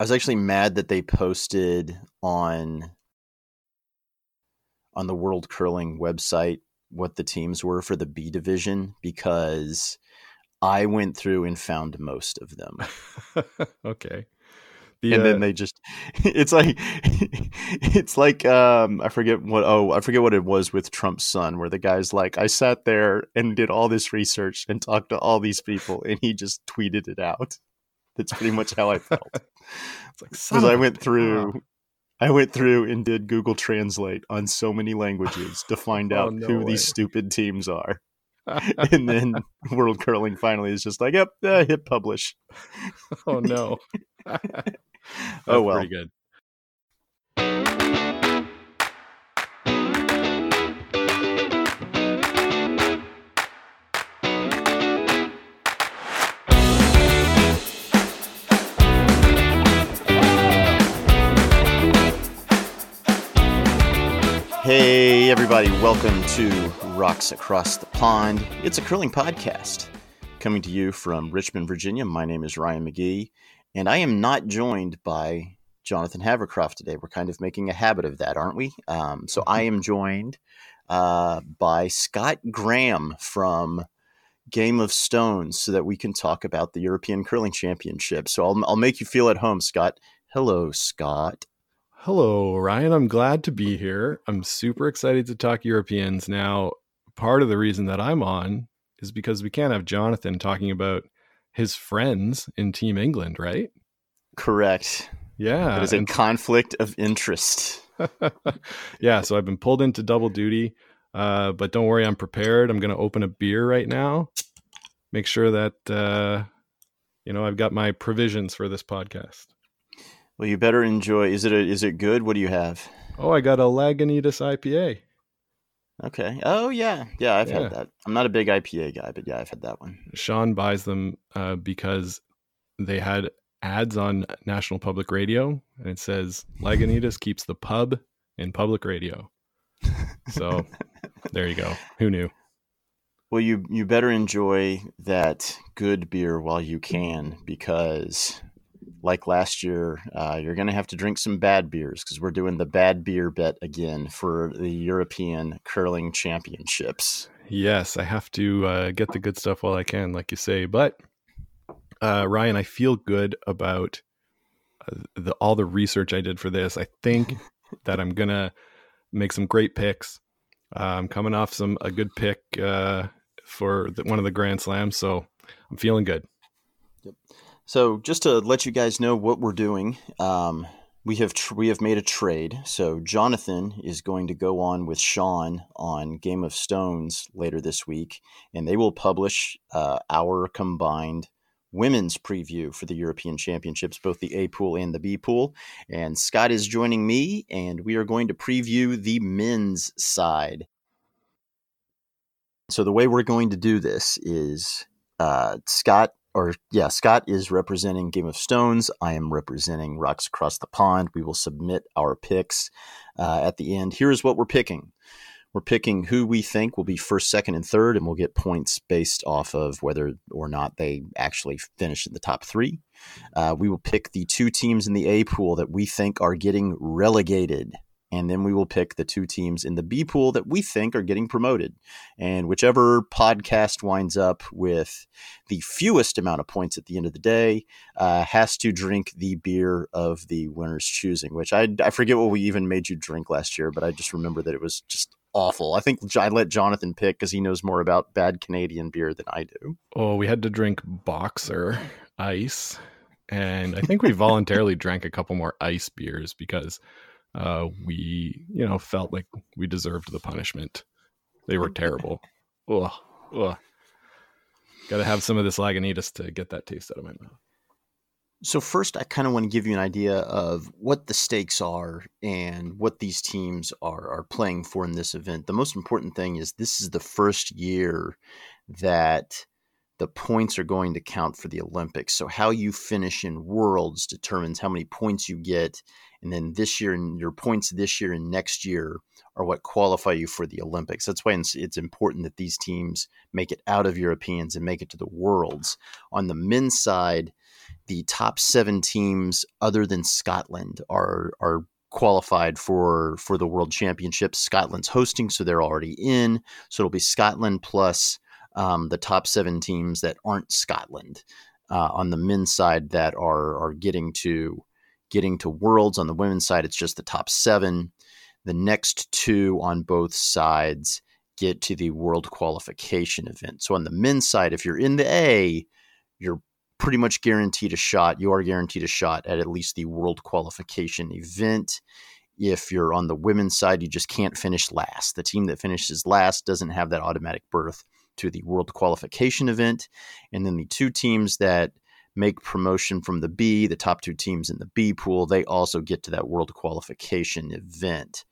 I was actually mad that they posted on on the World Curling website what the teams were for the B division because I went through and found most of them. okay. The, and uh, then they just it's like it's like um I forget what oh I forget what it was with Trump's son where the guy's like I sat there and did all this research and talked to all these people and he just tweeted it out. That's pretty much how I felt. it's like because I went through I went through and did Google Translate on so many languages to find oh, out no who way. these stupid teams are. and then World Curling finally is just like, yep, uh, hit publish. oh no. oh well. Pretty good. Hey, everybody, welcome to Rocks Across the Pond. It's a curling podcast coming to you from Richmond, Virginia. My name is Ryan McGee, and I am not joined by Jonathan Havercroft today. We're kind of making a habit of that, aren't we? Um, so I am joined uh, by Scott Graham from Game of Stones so that we can talk about the European Curling Championship. So I'll, I'll make you feel at home, Scott. Hello, Scott. Hello, Ryan. I'm glad to be here. I'm super excited to talk Europeans. Now, part of the reason that I'm on is because we can't have Jonathan talking about his friends in Team England, right? Correct. Yeah. It is a and... conflict of interest. yeah. So I've been pulled into double duty. Uh, but don't worry, I'm prepared. I'm going to open a beer right now. Make sure that, uh, you know, I've got my provisions for this podcast. Well, you better enjoy. Is it a, is it good? What do you have? Oh, I got a Lagunitas IPA. Okay. Oh yeah, yeah. I've yeah. had that. I'm not a big IPA guy, but yeah, I've had that one. Sean buys them uh, because they had ads on National Public Radio, and it says Lagunitas keeps the pub in public radio. So there you go. Who knew? Well, you you better enjoy that good beer while you can because like last year, uh, you're going to have to drink some bad beers because we're doing the bad beer bet again for the European Curling Championships. Yes, I have to uh, get the good stuff while I can, like you say. But uh, Ryan, I feel good about uh, the, all the research I did for this. I think that I'm gonna make some great picks. Uh, I'm coming off some a good pick uh, for the, one of the Grand Slams, so I'm feeling good. Yep. So just to let you guys know what we're doing, um, we have tr- we have made a trade. So Jonathan is going to go on with Sean on Game of Stones later this week, and they will publish uh, our combined women's preview for the European Championships, both the A pool and the B pool. And Scott is joining me, and we are going to preview the men's side. So the way we're going to do this is uh, Scott or yeah, Scott is representing Game of Stones. I am representing Rocks Across the Pond. We will submit our picks uh, at the end. Here is what we're picking. We're picking who we think will be first, second, and third, and we'll get points based off of whether or not they actually finish in the top three. Uh, we will pick the two teams in the A pool that we think are getting relegated and then we will pick the two teams in the B pool that we think are getting promoted. And whichever podcast winds up with the fewest amount of points at the end of the day uh, has to drink the beer of the winner's choosing, which I, I forget what we even made you drink last year, but I just remember that it was just awful. I think I let Jonathan pick because he knows more about bad Canadian beer than I do. Oh, we had to drink Boxer ice. And I think we voluntarily drank a couple more ice beers because uh, we you know felt like we deserved the punishment. They were terrible. ugh, ugh. Got to have some of this Lagunitas to get that taste out of my mouth. So first, I kind of want to give you an idea of what the stakes are and what these teams are are playing for in this event. The most important thing is this is the first year that the points are going to count for the Olympics. So how you finish in Worlds determines how many points you get and then this year and your points this year and next year are what qualify you for the Olympics. That's why it's, important that these teams make it out of Europeans and make it to the Worlds. On the men's side, the top seven teams other than Scotland are are qualified for for the World Championships. Scotland's hosting, so they're already in. So it'll be Scotland plus um, the top seven teams that aren't Scotland uh, on the men's side that are are getting to getting to Worlds. On the women's side, it's just the top seven. The next two on both sides get to the World Qualification event. So on the men's side, if you're in the A, you're pretty much guaranteed a shot. You are guaranteed a shot at at least the World Qualification event. If you're on the women's side, you just can't finish last. The team that finishes last doesn't have that automatic berth to the World Qualification event. And then the two teams that make promotion from the B, the top two teams in the B pool, they also get to that World Qualification event.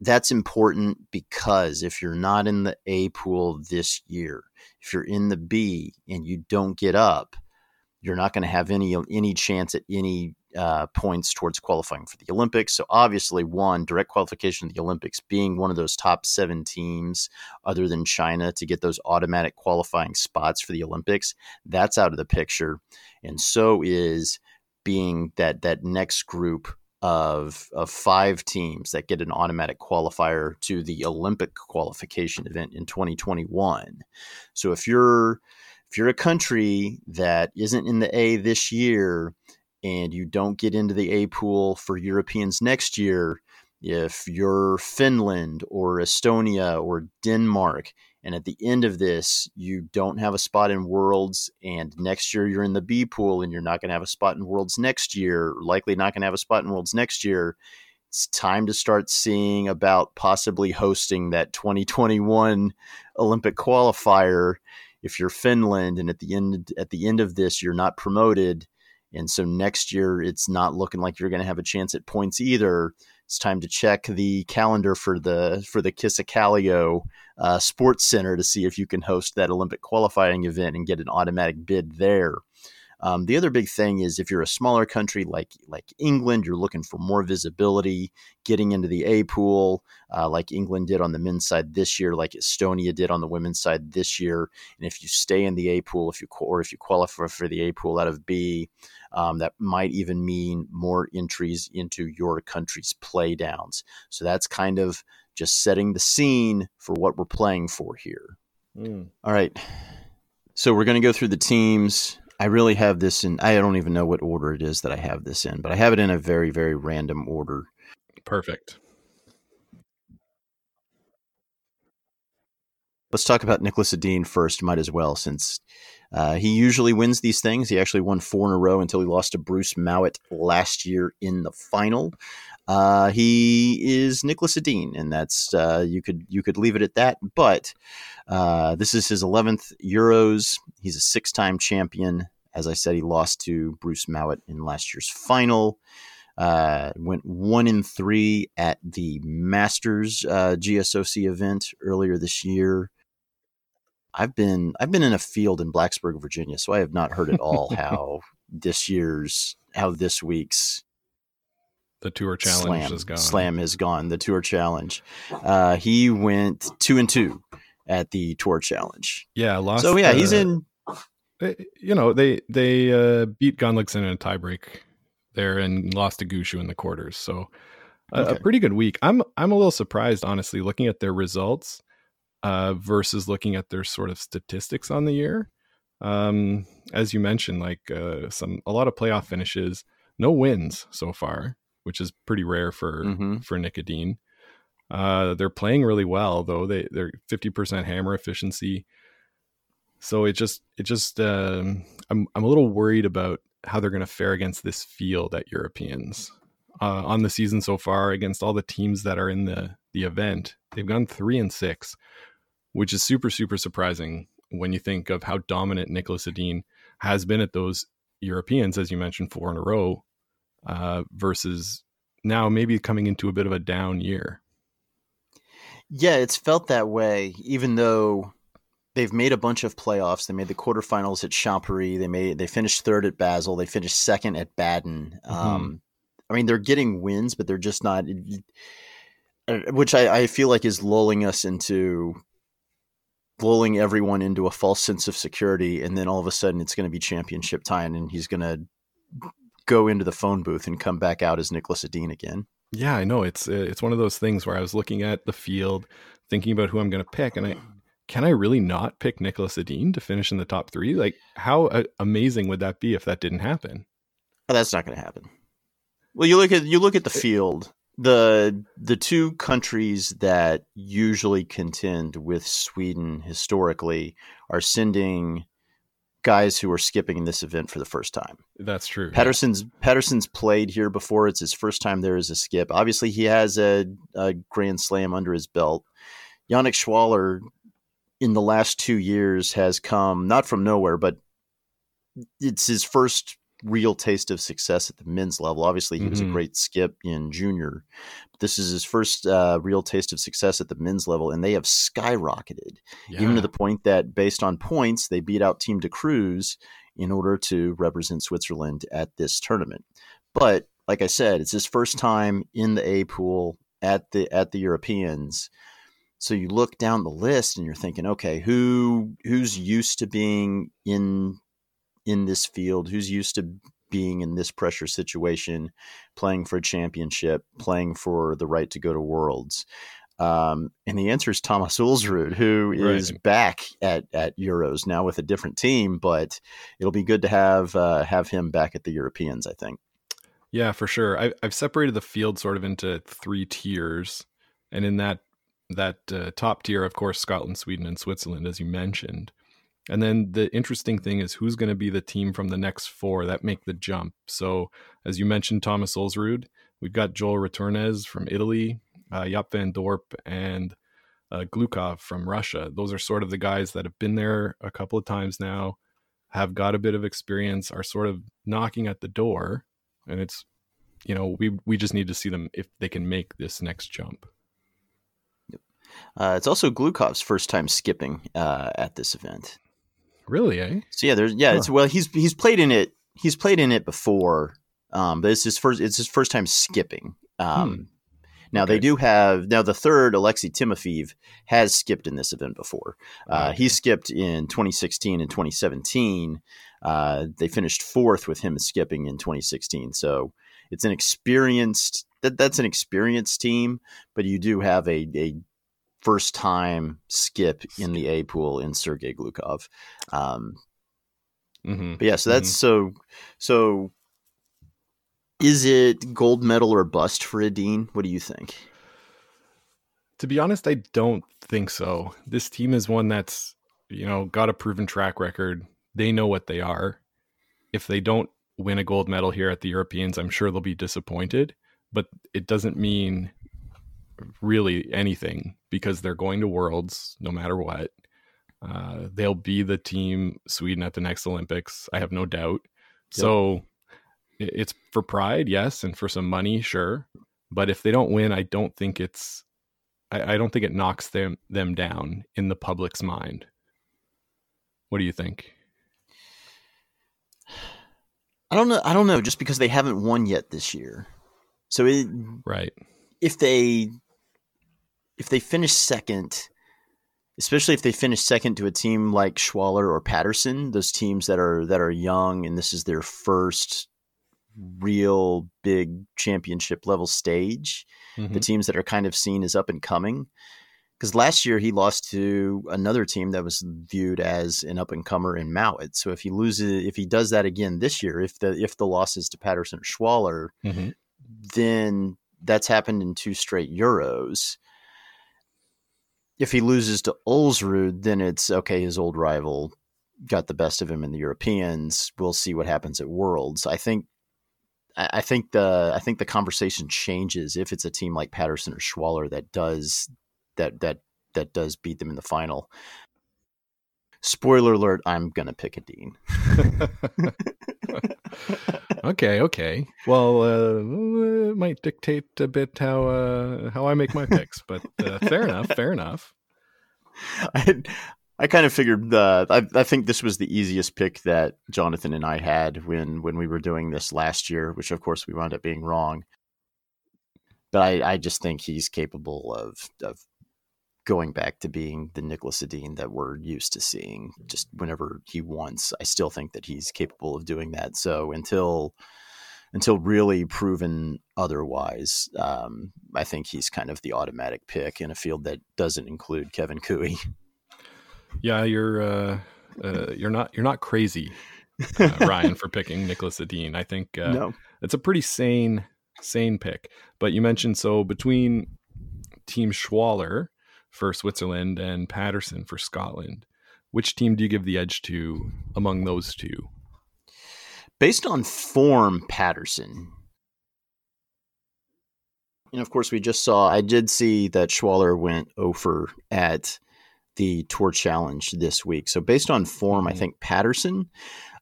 That's important because if you're not in the A pool this year, if you're in the B and you don't get up, you're not going to have any any chance at any uh, points towards qualifying for the Olympics. So obviously, one direct qualification to the Olympics, being one of those top seven teams, other than China, to get those automatic qualifying spots for the Olympics, that's out of the picture, and so is being that that next group of of five teams that get an automatic qualifier to the Olympic qualification event in 2021. So if you're if you're a country that isn't in the A this year and you don't get into the A pool for Europeans next year, if you're Finland or Estonia or Denmark, and at the end of this, you don't have a spot in Worlds, and next year you're in the B pool and you're not going to have a spot in Worlds next year, likely not going to have a spot in Worlds next year, it's time to start seeing about possibly hosting that 2021 Olympic qualifier. If you're Finland and at the end at the end of this you're not promoted and so next year it's not looking like you're going to have a chance at points either it's time to check the calendar for the for the Kisakallio uh, Sports Center to see if you can host that Olympic qualifying event and get an automatic bid there. Um, the other big thing is if you're a smaller country like like England, you're looking for more visibility, getting into the A pool, uh, like England did on the men's side this year, like Estonia did on the women's side this year. And if you stay in the A pool, if you or if you qualify for the A pool out of B, um, that might even mean more entries into your country's playdowns. So that's kind of just setting the scene for what we're playing for here. Mm. All right. So we're going to go through the teams. I really have this in, I don't even know what order it is that I have this in, but I have it in a very, very random order. Perfect. Let's talk about Nicholas Edin first, might as well, since uh, he usually wins these things. He actually won four in a row until he lost to Bruce Mouat last year in the final. Uh, he is Nicholas Edin, and that's uh, you could you could leave it at that. But uh, this is his eleventh Euros. He's a six-time champion. As I said, he lost to Bruce Mouat in last year's final. Uh, went one in three at the Masters uh, GSOC event earlier this year. I've been I've been in a field in Blacksburg, Virginia, so I have not heard at all how this year's how this week's the tour challenge slam, is gone. Slam has gone. The tour challenge. Uh, he went two and two at the tour challenge. Yeah, lost. So yeah, the, he's in. They, you know they they uh, beat Gunnlaugson in a tiebreak there and lost to Gushue in the quarters. So okay. a pretty good week. I'm I'm a little surprised honestly looking at their results uh, versus looking at their sort of statistics on the year. Um, as you mentioned, like uh, some a lot of playoff finishes, no wins so far which is pretty rare for mm-hmm. for Nick Edin. Uh, they're playing really well though. They they're fifty percent hammer efficiency. So it just it just um, I'm I'm a little worried about how they're going to fare against this field at Europeans uh, on the season so far against all the teams that are in the the event. They've gone three and six, which is super super surprising when you think of how dominant Niklas Edin has been at those Europeans, as you mentioned, four in a row uh, versus now maybe coming into a bit of a down year. Yeah, it's felt that way, even though they've made a bunch of playoffs. They made the quarterfinals at Champery. They made they finished third at Basel. They finished second at Baden. Mm-hmm. Um, I mean, they're getting wins, but they're just not. Uh, which I, I feel like is lulling us into lulling everyone into a false sense of security, and then all of a sudden it's going to be championship time, and he's going to go into the phone booth and come back out as Nicholas Edin again. Yeah, I know it's it's one of those things where I was looking at the field, thinking about who I'm going to pick, and I can I really not pick Nicholas Edin to finish in the top three? Like, how uh, amazing would that be if that didn't happen? Oh, that's not going to happen. Well, you look at you look at the field. The the two countries that usually contend with Sweden historically are sending guys who are skipping in this event for the first time. That's true. Paterson's yeah. Paterson's played here before. It's his first time there as a skip. Obviously, he has a, a Grand Slam under his belt. Yannick Schwaller, in the last two years, has come not from nowhere, but it's his first real taste of success at the men's level. Obviously, he mm-hmm. was a mm-hmm. great skip in junior. This is his first uh, real taste of success at the men's level, and they have skyrocketed, yeah. even to the point that based on points, they beat out Team de Cruz in order to represent Switzerland at this tournament. But like I said, it's his first time in the A pool at the at the Europeans. So you look down the list and you're thinking, okay, who who's used to being in in this field, who's used to being in this pressure situation, playing for a championship, playing for the right to go to Worlds. Um, and the answer is Thomas Ulsrud, who is right. back at, at Euros now with a different team, but it'll be good to have uh, have him back at the Europeans. I think. Yeah, for sure. I, have separated the field sort of into three tiers, and in that that uh, top tier, of course, Scotland, Sweden, and Switzerland, as you mentioned. And then the interesting thing is who's going to be the team from the next four that make the jump. So, as you mentioned, Thomas Ulsrud, we've got Joel Retornaz from Italy, uh, Jaap van Dorp, and uh, Glukhov from Russia. Those are sort of the guys that have been there a couple of times now, have got a bit of experience, are sort of knocking at the door. And it's, you know, we, we just need to see them if they can make this next jump. Uh, it's also Glukhov's first time skipping uh, at this event. Really, eh? So yeah, there's yeah, huh. it's well he's he's played in it he's played in it before. Um, but it's his first it's his first time skipping. Um, hmm. Now okay. they do have now the third Alexei Timofeev has skipped in this event before. Uh, okay. He skipped in 2016 and 2017. Uh, they finished fourth with him skipping in 2016. So it's an experienced that that's an experienced team, but you do have a, a first time skip in the A pool in Sergei Glukhov. Um, mm-hmm. But yeah, so that's mm-hmm. so so. Is it gold medal or bust for Edin? What do you think? To be honest, I don't think so. This team is one that's you know got a proven track record. They know what they are. If they don't win a gold medal here at the Europeans, I'm sure they'll be disappointed. But it doesn't mean really anything because they're going to Worlds no matter what. Uh, they'll be the team Sweden at the next Olympics. I have no doubt. Yep. So it's for pride, yes, and for some money, sure. But if they don't win, I don't think it's I, I don't think it knocks them them down in the public's mind. What do you think? I don't know. I don't know. Just because they haven't won yet this year, so it right. If they if they finish second, especially if they finish second to a team like Schwaller or Paterson, those teams that are that are young and this is their first real big championship level stage, mm-hmm. the teams that are kind of seen as up and coming. Because last year he lost to another team that was viewed as an up and comer in Mouat. So if he loses, if he does that again this year, if the if the loss is to Paterson or Schwaller, mm-hmm. then that's happened in two straight Euros if he loses to Ulsrud, then it's okay. His old rival got the best of him in the Europeans. We'll see what happens at Worlds. I think. I think the I think the conversation changes if it's a team like Paterson or Schwaller that does that that that does beat them in the final. Spoiler alert: I'm gonna pick Edin. okay, okay. Well, uh, it might dictate a bit how uh, how I make my picks, but uh, fair enough. Fair enough. I I kind of figured uh, I I think this was the easiest pick that Jonathan and I had when when we were doing this last year, which of course we wound up being wrong. But I, I just think he's capable of of going back to being the Nicholas Edin that we're used to seeing. Just whenever he wants, I still think that he's capable of doing that. So until until really proven otherwise, um, I think he's kind of the automatic pick in a field that doesn't include Kevin Koe. Yeah, you're uh, uh, you're not you're not crazy, uh, Ryan, for picking Nicholas Edin. I think uh, no. it's a pretty sane sane pick. But you mentioned so between Team Schwaller for Switzerland and Paterson for Scotland, which team do you give the edge to among those two? Based on form, Paterson. And of course, we just saw, I did see that Schwaller went over at the Tour Challenge this week. So based on form, mm-hmm. I think Paterson.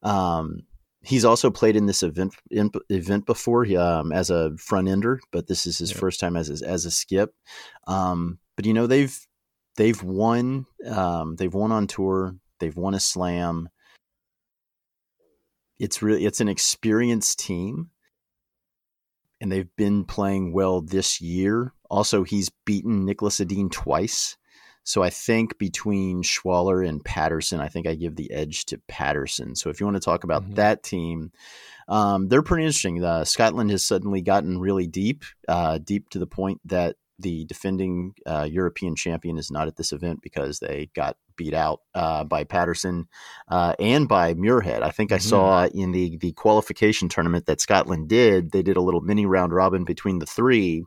Um, he's also played in this event in, event before um, as a front ender, but this is his first time as a, as a skip. Um, but you know they've they've won um, they've won on tour. They've won a slam it's really it's an experienced team and they've been playing well this year. Also, he's beaten Niklas Edin twice. So I think between Schwaller and Paterson, I think I give the edge to Paterson. So if you want to talk about mm-hmm. that team, um, they're pretty interesting. Uh, Scotland has suddenly gotten really deep, uh, deep to the point that the defending uh, European champion is not at this event because they got beat out uh, by Paterson uh, and by Muirhead. I think I mm-hmm. saw in the the qualification tournament that Scotland did. They did a little mini round robin between the three,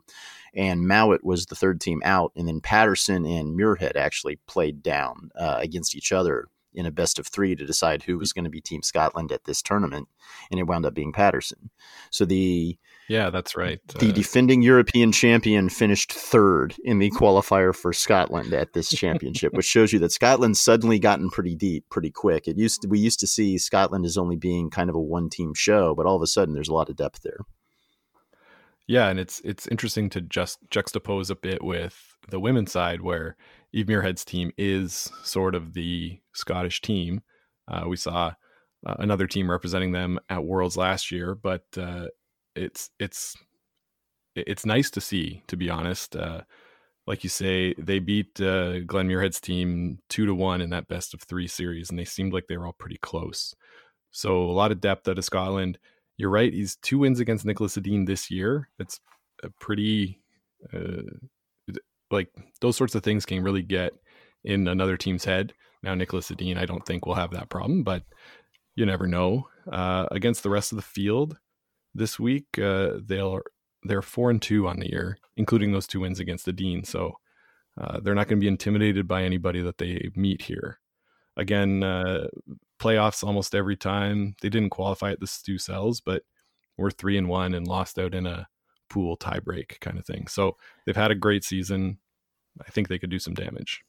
and Mouat was the third team out, and then Paterson and Muirhead actually played down uh, against each other in a best of three to decide who was going to be Team Scotland at this tournament, and it wound up being Paterson. So the yeah, that's right. The uh, defending European champion finished third in the qualifier for Scotland at this championship, which shows you that Scotland's suddenly gotten pretty deep pretty quick. It used to, we used to see Scotland as only being kind of a one team show, but all of a sudden there's a lot of depth there. Yeah, and it's it's interesting to just juxtapose a bit with the women's side where Eve Muirhead's team is sort of the Scottish team. Uh, we saw uh, another team representing them at Worlds last year, but uh, it's it's it's nice to see, to be honest. Uh, like you say, they beat uh, Glen Muirhead's team two to one in that best of three series, and they seemed like they were all pretty close. So a lot of depth out of Scotland. You're right; he's two wins against Nicholas Edin this year. That's a pretty uh, like those sorts of things can really get in another team's head. Now Nicholas Edin, I don't think will have that problem, but you never know. Uh, against the rest of the field, this week. Uh, they'll they're four and two on the year, including those two wins against the Dean. So uh, they're not going to be intimidated by anybody that they meet here. Again, uh, playoffs almost every time. They didn't qualify at the Stu Sells, but we're three and one and lost out in a pool tiebreak kind of thing. So they've had a great season. I think they could do some damage.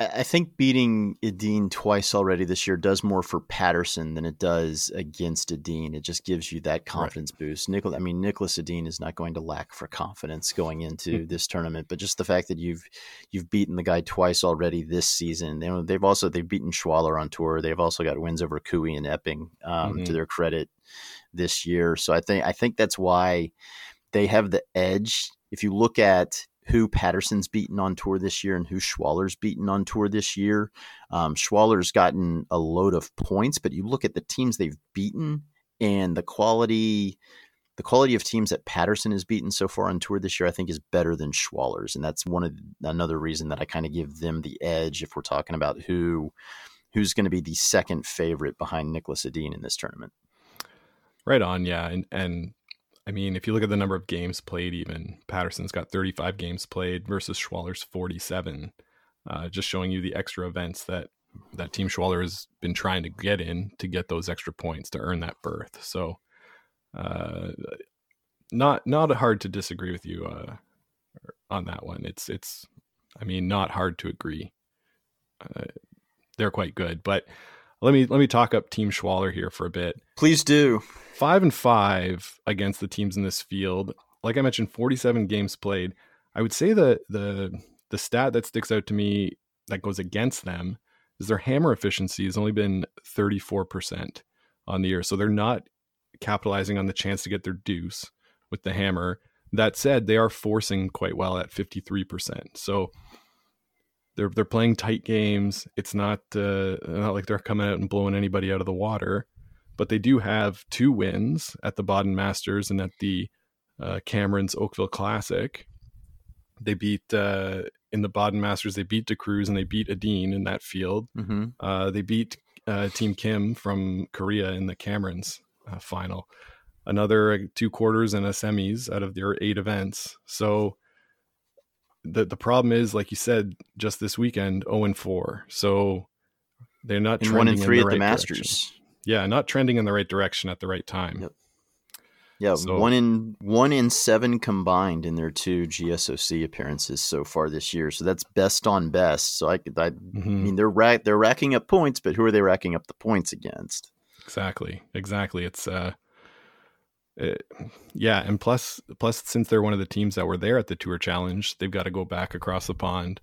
I think beating Edin twice already this year does more for Paterson than it does against Edin. It just gives you that confidence right. boost. Nicholas, I mean, Niklas Edin is not going to lack for confidence going into this tournament, but just the fact that you've you've beaten the guy twice already this season. You they've also they've beaten Schwaller on tour. They've also got wins over Koe and Epping um, mm-hmm. to their credit this year. So I think I think that's why they have the edge. If you look at who Paterson's beaten on tour this year and who Schwaller's beaten on tour this year. Um, Schwaller's gotten a load of points, but you look at the teams they've beaten and the quality the quality of teams that Paterson has beaten so far on tour this year, I think, is better than Schwaller's, and that's one of another reason that I kind of give them the edge if we're talking about who who's going to be the second favorite behind Nicholas Edin in this tournament. Right on, yeah, and and I mean, if you look at the number of games played, even Paterson's got 35 games played versus Schwaller's 47. Uh, just showing you the extra events that that Team Schwaller has been trying to get in to get those extra points to earn that berth. So, uh, not not hard to disagree with you uh, on that one. It's it's, I mean, not hard to agree. Uh, they're quite good, but let me let me talk up Team Schwaller here for a bit. Please do. Five and five against the teams in this field. Like I mentioned, 47 games played. I would say the the the stat that sticks out to me that goes against them is their hammer efficiency has only been 34% on the year. So they're not capitalizing on the chance to get their deuce with the hammer. That said, they are forcing quite well at 53%. So they're they're playing tight games. It's not uh, not like they're coming out and blowing anybody out of the water, but they do have two wins at the Baden Masters and at the uh, Cameron's Oakville Classic. They beat uh, in the Baden Masters. They beat De Cruz and they beat Edin in that field. Mm-hmm. Uh, they beat uh, Team Kim from Korea in the Cameron's uh, final. Another two quarters and a semis out of their eight events. So the the problem is, like you said, just this weekend, zero oh and four. So they're not and one and three at the, right Masters. Direction. Yeah, not trending in the right direction at the right time. Yep. Yeah, so, one in one in seven combined in their two GSOC appearances so far this year. So that's best on best. So I, I mm-hmm. mean, they're rack, they're racking up points, but who are they racking up the points against? Exactly, exactly. It's uh, it, yeah, and plus, plus since they're one of the teams that were there at the Tour Challenge, they've got to go back across the pond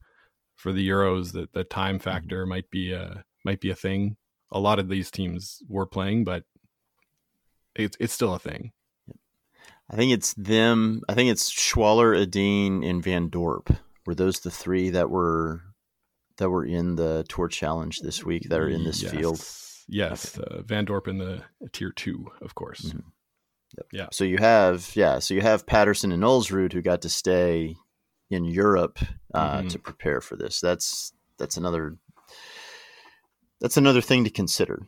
for the Euros. That the time mm-hmm. factor might be a might be a thing. A lot of these teams were playing, but it's it's still a thing. I think it's them. I think it's Schwaller, Edin, and Van Dorp. Were those the three that were that were in the Tour Challenge this week that are in this yes. field? Yes, okay. uh, Van Dorp in the tier two, of course. Mm-hmm. Yep. Yeah. So you have yeah, so you have Paterson and Ulsrud who got to stay in Europe uh, mm-hmm. to prepare for this. That's that's another that's another thing to consider.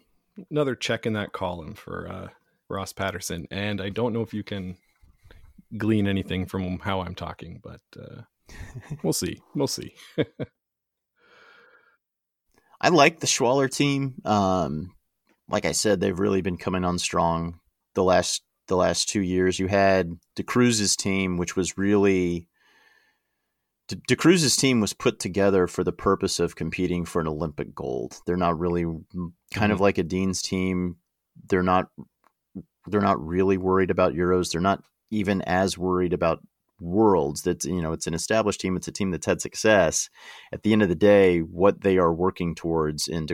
Another check in that column for uh, Ross Paterson, and I don't know if you can glean anything from how I'm talking, but uh, we'll see. We'll see. I like the Schwaller team. Um, like I said, they've really been coming on strong the last the last two years. You had De Cruz's team, which was really De, De Cruz's team was put together for the purpose of competing for an Olympic gold. They're not really kind mm-hmm. of like a Dean's team. They're not they're not really worried about Euros. They're not even as worried about worlds that you know it's an established team it's a team that's had success. At the end of the day what they are working towards in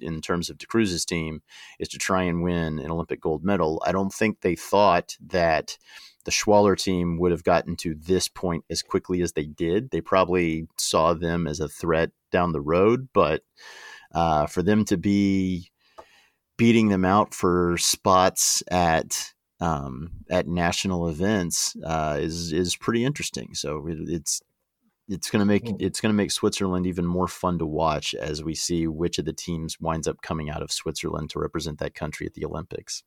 in terms of De Cruz's team is to try and win an Olympic gold medal. I don't think they thought that the Schwaller team would have gotten to this point as quickly as they did. They probably saw them as a threat down the road but uh, for them to be beating them out for spots at um, at national events uh, is is pretty interesting. So it, it's it's going to make it's going to make Switzerland even more fun to watch as we see which of the teams winds up coming out of Switzerland to represent that country at the Olympics.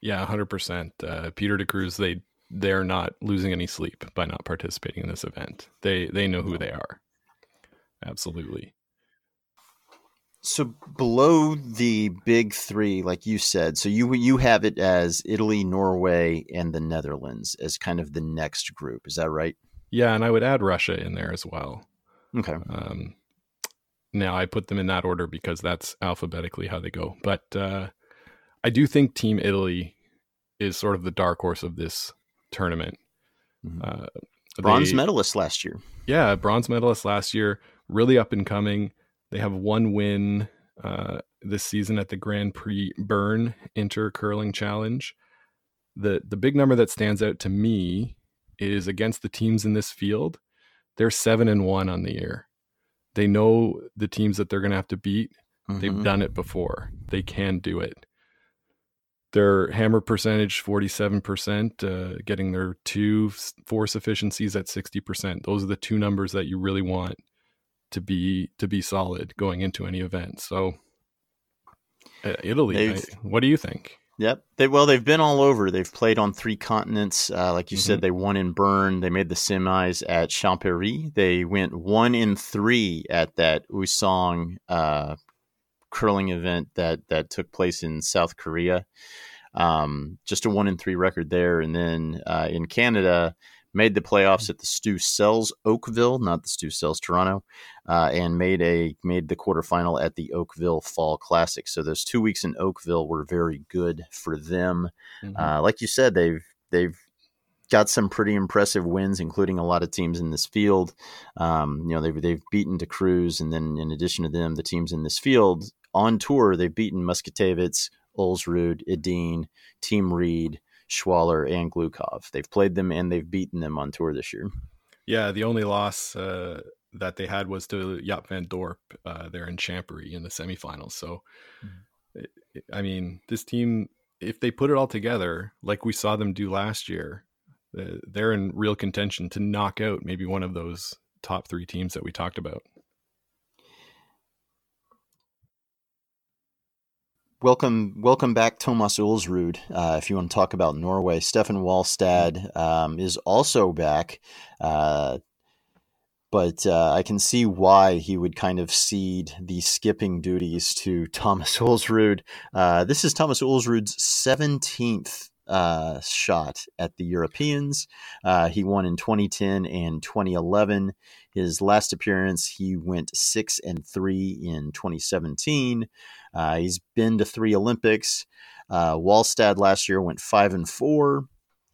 Yeah, hundred uh, percent. Peter De Cruz, they they're not losing any sleep by not participating in this event. They they know who they are. Absolutely. So below the big three, like you said, so you you have it as Italy, Norway, and the Netherlands as kind of the next group. Is that right? Yeah, and I would add Russia in there as well. Okay. Um, now I put them in that order because that's alphabetically how they go. But uh, I do think Team Italy is sort of the dark horse of this tournament. Mm-hmm. Uh, bronze they, medalist last year. Yeah, bronze medalist last year. Really up and coming they have one win uh, this season at the Grand Prix Bern Inter Curling Challenge. The the big number that stands out to me is against the teams in this field. They're seven and one on the year. They know the teams that they're going to have to beat. Mm-hmm. They've done it before. They can do it. Their hammer percentage, 47%, uh, getting their two force efficiencies at 60%. Those are the two numbers that you really want to be to be solid going into any event. So uh, Italy, I, what do you think? Yep. They, well, they've been all over. They've played on three continents. Uh, like you mm-hmm. said, they won in Bern. They made the semis at Champéry. They went one in three at that Ulsan uh, curling event that that took place in South Korea. Um, just a one in three record there. And then uh, in Canada, made the playoffs at the Stu Sells Oakville, not the Stu Sells Toronto, uh, and made a made the quarterfinal at the Oakville Fall Classic. So those two weeks in Oakville were very good for them. Mm-hmm. Uh, like you said, they've they've got some pretty impressive wins, including a lot of teams in this field. Um, you know, they've they've beaten Cruz, and then in addition to them, the teams in this field on tour, they've beaten Muskatewitz, Ulsrud, Edin, Team Reed. Schwaller and Glukhov. They've played them and they've beaten them on tour this year. Yeah, the only loss uh, that they had was to Jaap van Dorp uh, there in Champery in the semifinals. So, mm-hmm. I mean, this team, if they put it all together, like we saw them do last year, they're in real contention to knock out maybe one of those top three teams that we talked about. Welcome, welcome back, Thomas Ulsrud. Uh, if you want to talk about Norway, Steffen Walstad um, is also back. Uh, but uh, I can see why he would kind of cede the skipping duties to Thomas Ulsrud. Uh, this is Thomas Ulsrud's 17th uh, shot at the Europeans. Uh, he won in 2010 and 2011. His last appearance, he went six and three in 2017. Uh, he's been to three Olympics. Uh, Walstad last year went five and four.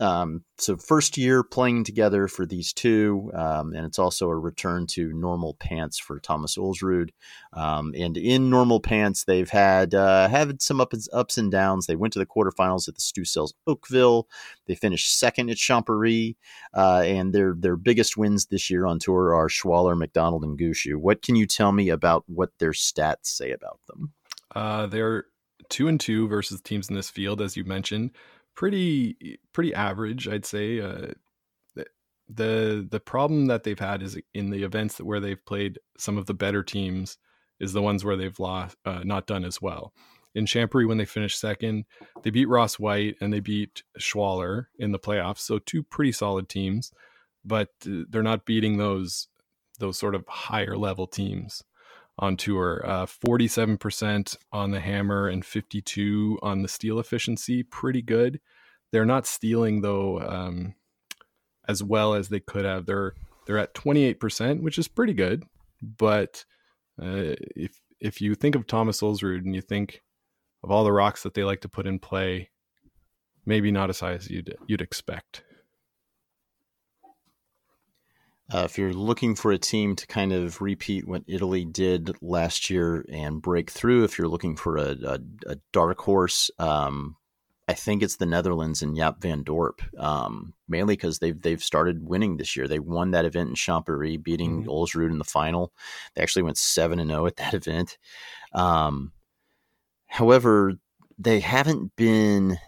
Um, so first year playing together for these two, um, and it's also a return to normal pants for Thomas Ulsrud. Um, and in normal pants, they've had uh, had some ups, ups and downs. They went to the quarterfinals at the Stuyvesant Oakville. They finished second at Champery, uh, and their their biggest wins this year on tour are Schwaller, McDonald, and Gushue. What can you tell me about what their stats say about them? Uh, they're two and two versus teams in this field, as you mentioned pretty pretty average, I'd say. Uh, the the problem that they've had is in the events that where they've played some of the better teams is the ones where they've lost uh, not done as well. In Champery, when they finished second, they beat Ross White and they beat Schwaller in the playoffs. So two pretty solid teams, but uh, they're not beating those those sort of higher level teams on tour. Uh, 47% on the hammer and 52 on the steal efficiency. Pretty good. They're not stealing though um, as well as they could have. They're they're at 28%, which is pretty good. But uh, if if you think of Thomas Ulsrud and you think of all the rocks that they like to put in play, maybe not as high as you'd you'd expect. Uh, if you're looking for a team to kind of repeat what Italy did last year and break through, if you're looking for a, a, a dark horse, um, I think it's the Netherlands and Jaap van Dorp, um, mainly because they've they've started winning this year. They won that event in Champery, beating mm-hmm. Ulsrud in the final. They actually went seven and zero oh at that event. Um, however, they haven't been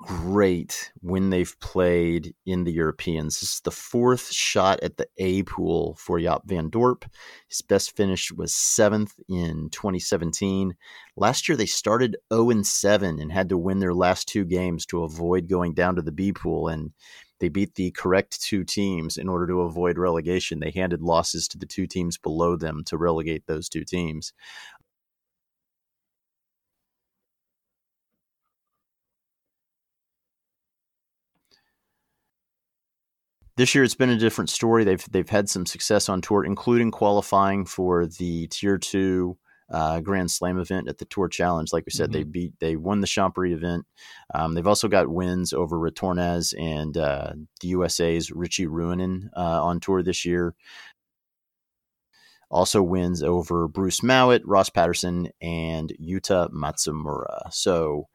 great when they've played in the Europeans. This is the fourth shot at the A pool for Jaap van Dorp. His best finish was seventh in 2017. Last year they started 0 and 7 and had to win their last two games to avoid going down to the B pool and they beat the correct two teams in order to avoid relegation. They handed losses to the two teams below them to relegate those two teams. This year it's been a different story. They've they've had some success on tour, including qualifying for the Tier Two uh, Grand Slam event at the Tour Challenge. Like we said, mm-hmm. they beat they won the Champery event. Um, they've also got wins over Retornaz and uh, the USA's Richie Ruohonen uh, on tour this year. Also wins over Bruce Mouat, Ross Paterson, and Yuta Matsumura. So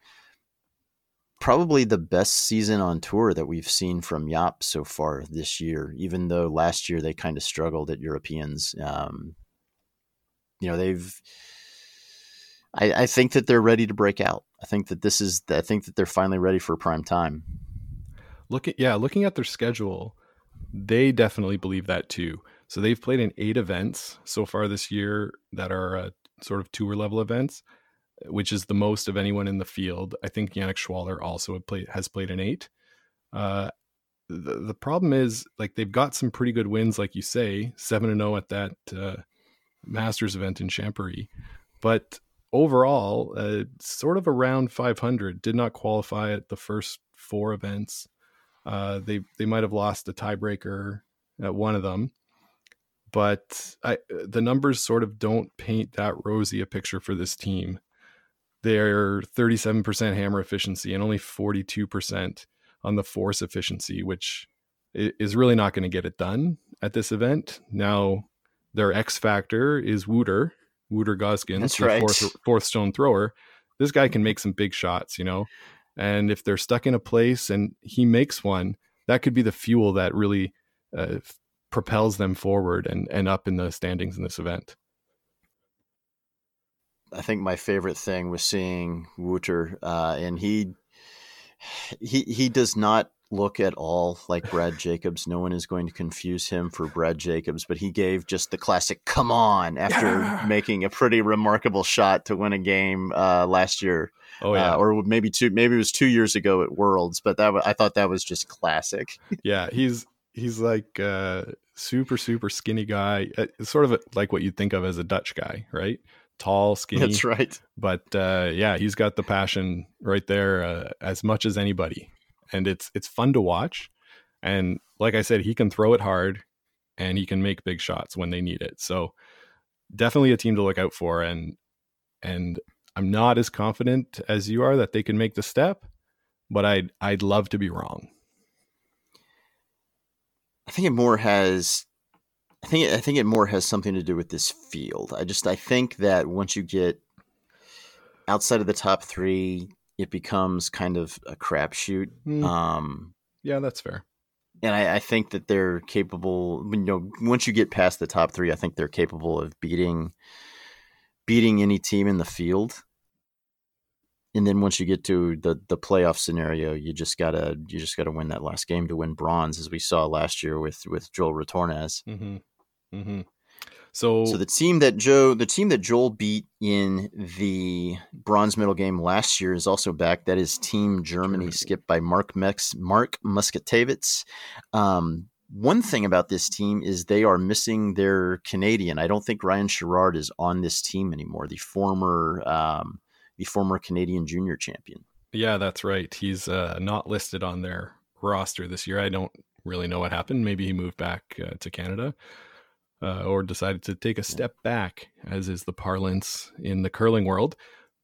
probably the best season on tour that we've seen from Jaap so far this year, even though last year they kind of struggled at Europeans. Um, you know, they've, I, I, think that they're ready to break out. I think that this is, I think that they're finally ready for prime time. Looking, yeah, looking at their schedule, they definitely believe that too. So they've played in eight events so far this year that are uh, sort of tour level events which is the most of anyone in the field. I think Yannick Schwaller also has played an eight. Uh, the, the problem is like they've got some pretty good wins, like you say, seven and zero oh at that uh, Masters event in Champery, but overall, uh, sort of around 500. Did not qualify at the first four events. Uh, they they might have lost a tiebreaker at one of them, but I, the numbers sort of don't paint that rosy a picture for this team. They're 37% hammer efficiency and only 42% on the force efficiency, which is really not going to get it done at this event. Now, their X factor is Wouter, Wouter Gösgens, That's right. fourth, fourth stone thrower. This guy can make some big shots, you know. And if they're stuck in a place and he makes one, that could be the fuel that really uh, propels them forward and and up in the standings in this event. I think my favorite thing was seeing Wouter, uh, and he he he does not look at all like Brad Jacobs. No one is going to confuse him for Brad Jacobs, but he gave just the classic "come on" after yeah. making a pretty remarkable shot to win a game uh, last year. Oh yeah, uh, or maybe two, maybe it was two years ago at Worlds. But that I thought that was just classic. yeah, he's he's like uh, super super skinny guy, uh, sort of like what you'd think of as a Dutch guy, right? Tall, skinny. That's right. But uh, yeah, he's got the passion right there uh, as much as anybody, and it's it's fun to watch. And like I said, he can throw it hard, and he can make big shots when they need it. So definitely a team to look out for. And and I'm not as confident as you are that they can make the step, but I'd I'd love to be wrong. I think it more has I think I think it more has something to do with this field. I just I think that once you get outside of the top three, it becomes kind of a crapshoot. Mm. Um, yeah, that's fair. And I, I, think that they're capable. You know, once you get past the top three, I think they're capable of beating beating any team in the field. And then once you get to the the playoff scenario, you just gotta you just gotta win that last game to win bronze, as we saw last year with with Joel Retornaz. Mm-hmm. Mm-hmm. So, so the team that Joe, the team that Joel beat in the bronze medal game last year is also back. That is Team Germany, Germany. skipped by Mark Mex, Mark Muskatewitz. Um, one thing about this team is they are missing their Canadian. I don't think Ryan Sherrard is on this team anymore. The former, um, the former Canadian junior champion. Yeah, that's right. He's uh, not listed on their roster this year. I don't really know what happened. Maybe he moved back uh, to Canada uh, or decided to take a step back, as is the parlance in the curling world.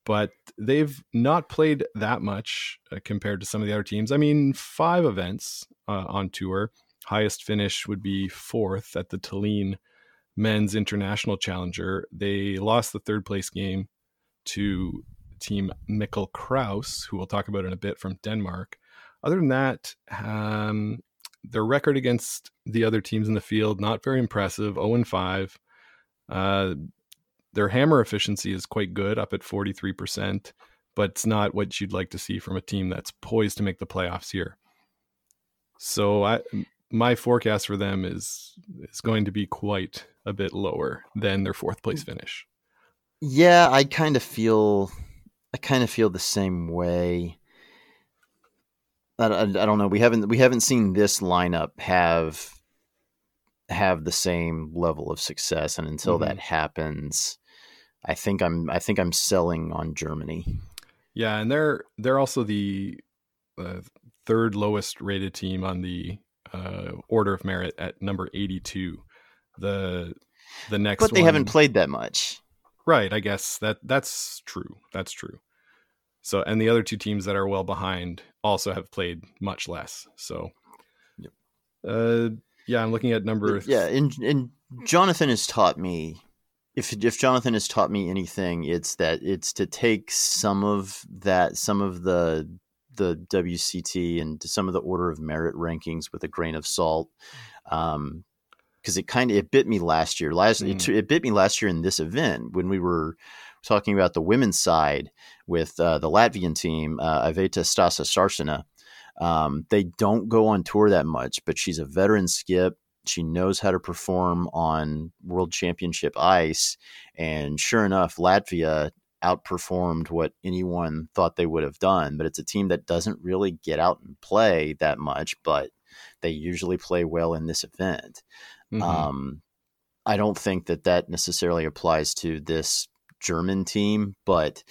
But they've not played that much uh, compared to some of the other teams. I mean, five events uh, on tour. Highest finish would be fourth at the Tallinn Men's International Challenger. They lost the third place game to team Mikkel Krause, who we'll talk about in a bit from Denmark. Other than that, um, their record against the other teams in the field not very impressive 0 and 5 uh, their hammer efficiency is quite good up at 43% but it's not what you'd like to see from a team that's poised to make the playoffs here. So i my forecast for them is is going to be quite a bit lower than their fourth place finish. Yeah i kind of feel i kind of feel the same way I, I, don't know. We haven't we haven't seen this lineup have have the same level of success, and until mm-hmm. that happens, I think I'm I think I'm selling on Germany. Yeah, and they're they're also the uh, third lowest rated team on the uh, order of merit at number 82. The the next, but they one, haven't played that much, right? I guess that that's true. That's true. So, and the other two teams that are well behind also have played much less. So, yep. uh, yeah, I'm looking at number. Yeah, and, and Jonathan has taught me. If, if Jonathan has taught me anything, it's that it's to take some of that, some of the the WCT and some of the order of merit rankings with a grain of salt. Um, because it kind of it bit me last year. Last mm. it, it, bit me last year in this event when we were talking about the women's side with uh, the Latvian team, uh, Iveta Stasa Sarsina. Um, they don't go on tour that much, but she's a veteran skip. She knows how to perform on world championship ice. And sure enough, Latvia outperformed what anyone thought they would have done. But it's a team that doesn't really get out and play that much, but they usually play well in this event. Mm-hmm. Um, I don't think that that necessarily applies to this German team, but